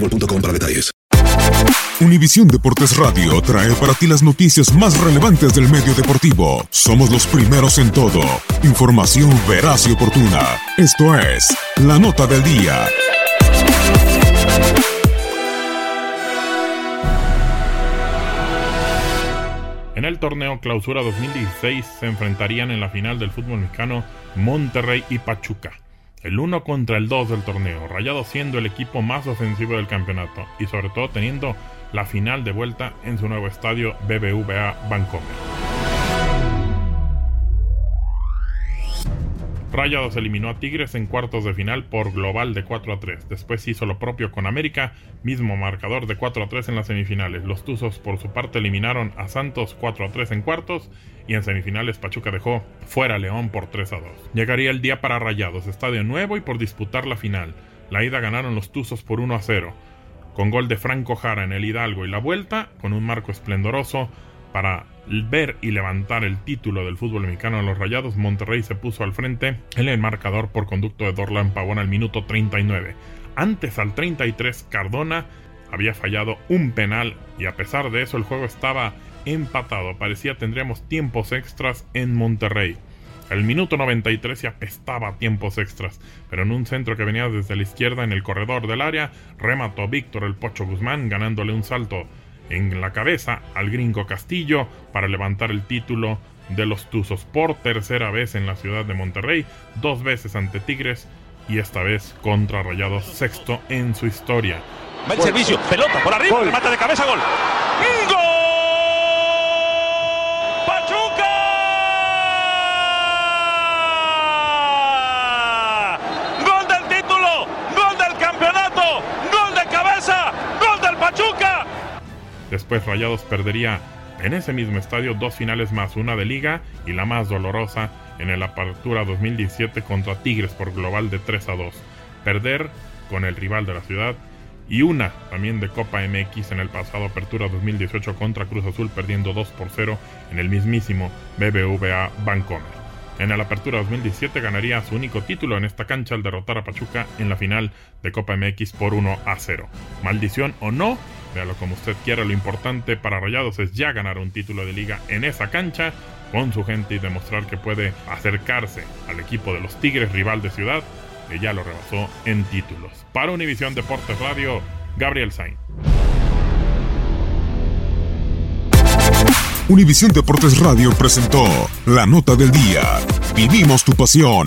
boostmobile.com. Univisión Deportes Radio trae para ti las noticias más relevantes del medio deportivo. Somos los primeros en todo. Información veraz y oportuna. Esto es La Nota del Día. En el torneo Clausura 2016 se enfrentarían en la final del fútbol mexicano Monterrey y Pachuca. El 1 contra el 2 del torneo, Rayados siendo el equipo más ofensivo del campeonato y sobre todo teniendo la final de vuelta en su nuevo estadio BBVA Bancomer. Rayados eliminó a Tigres en cuartos de final por global de 4 a 3. Después hizo lo propio con América, mismo marcador de 4 a 3 en las semifinales. Los Tuzos por su parte eliminaron a Santos 4 a 3 en cuartos y en semifinales Pachuca dejó fuera a León por 3 a 2. Llegaría el día para Rayados, estadio nuevo y por disputar la final. La ida ganaron los Tuzos por 1 a 0, con gol de Franco Jara en el Hidalgo y la vuelta, con un marco esplendoroso para ver y levantar el título del fútbol mexicano en los Rayados, Monterrey se puso al frente en el marcador por conducto de Dorlan Pavón al minuto 39. Antes al 33 Cardona había fallado un penal y a pesar de eso el juego estaba empatado. Parecía tendríamos tiempos extras en Monterrey. El minuto 93 se apestaba tiempos extras, pero en un centro que venía desde la izquierda en el corredor del área, remató Víctor el Pocho Guzmán ganándole un salto en la cabeza al gringo Castillo para levantar el título de los Tuzos por tercera vez en la ciudad de Monterrey, dos veces ante Tigres y esta vez contra Rayados sexto en su historia. Va el servicio, pelota por arriba, mata de cabeza, gol. ¡Gol! ¡Pachuca! ¡Gol del título! ¡Gol del campeonato! Después Rayados perdería en ese mismo estadio dos finales más, una de liga y la más dolorosa en el Apertura 2017 contra Tigres por global de 3 a 2. Perder con el rival de la ciudad y una también de Copa MX en el pasado Apertura 2018 contra Cruz Azul perdiendo 2 por 0 en el mismísimo BBVA Bancomer. En el Apertura 2017 ganaría su único título en esta cancha al derrotar a Pachuca en la final de Copa MX por 1 a 0. Maldición o no, véalo como usted quiera, lo importante para Rayados es ya ganar un título de liga en esa cancha con su gente y demostrar que puede acercarse al equipo de los Tigres, rival de ciudad, que ya lo rebasó en títulos. Para Univisión Deportes Radio, Gabriel Sainz. Univisión Deportes Radio presentó la nota del día. Vivimos tu pasión.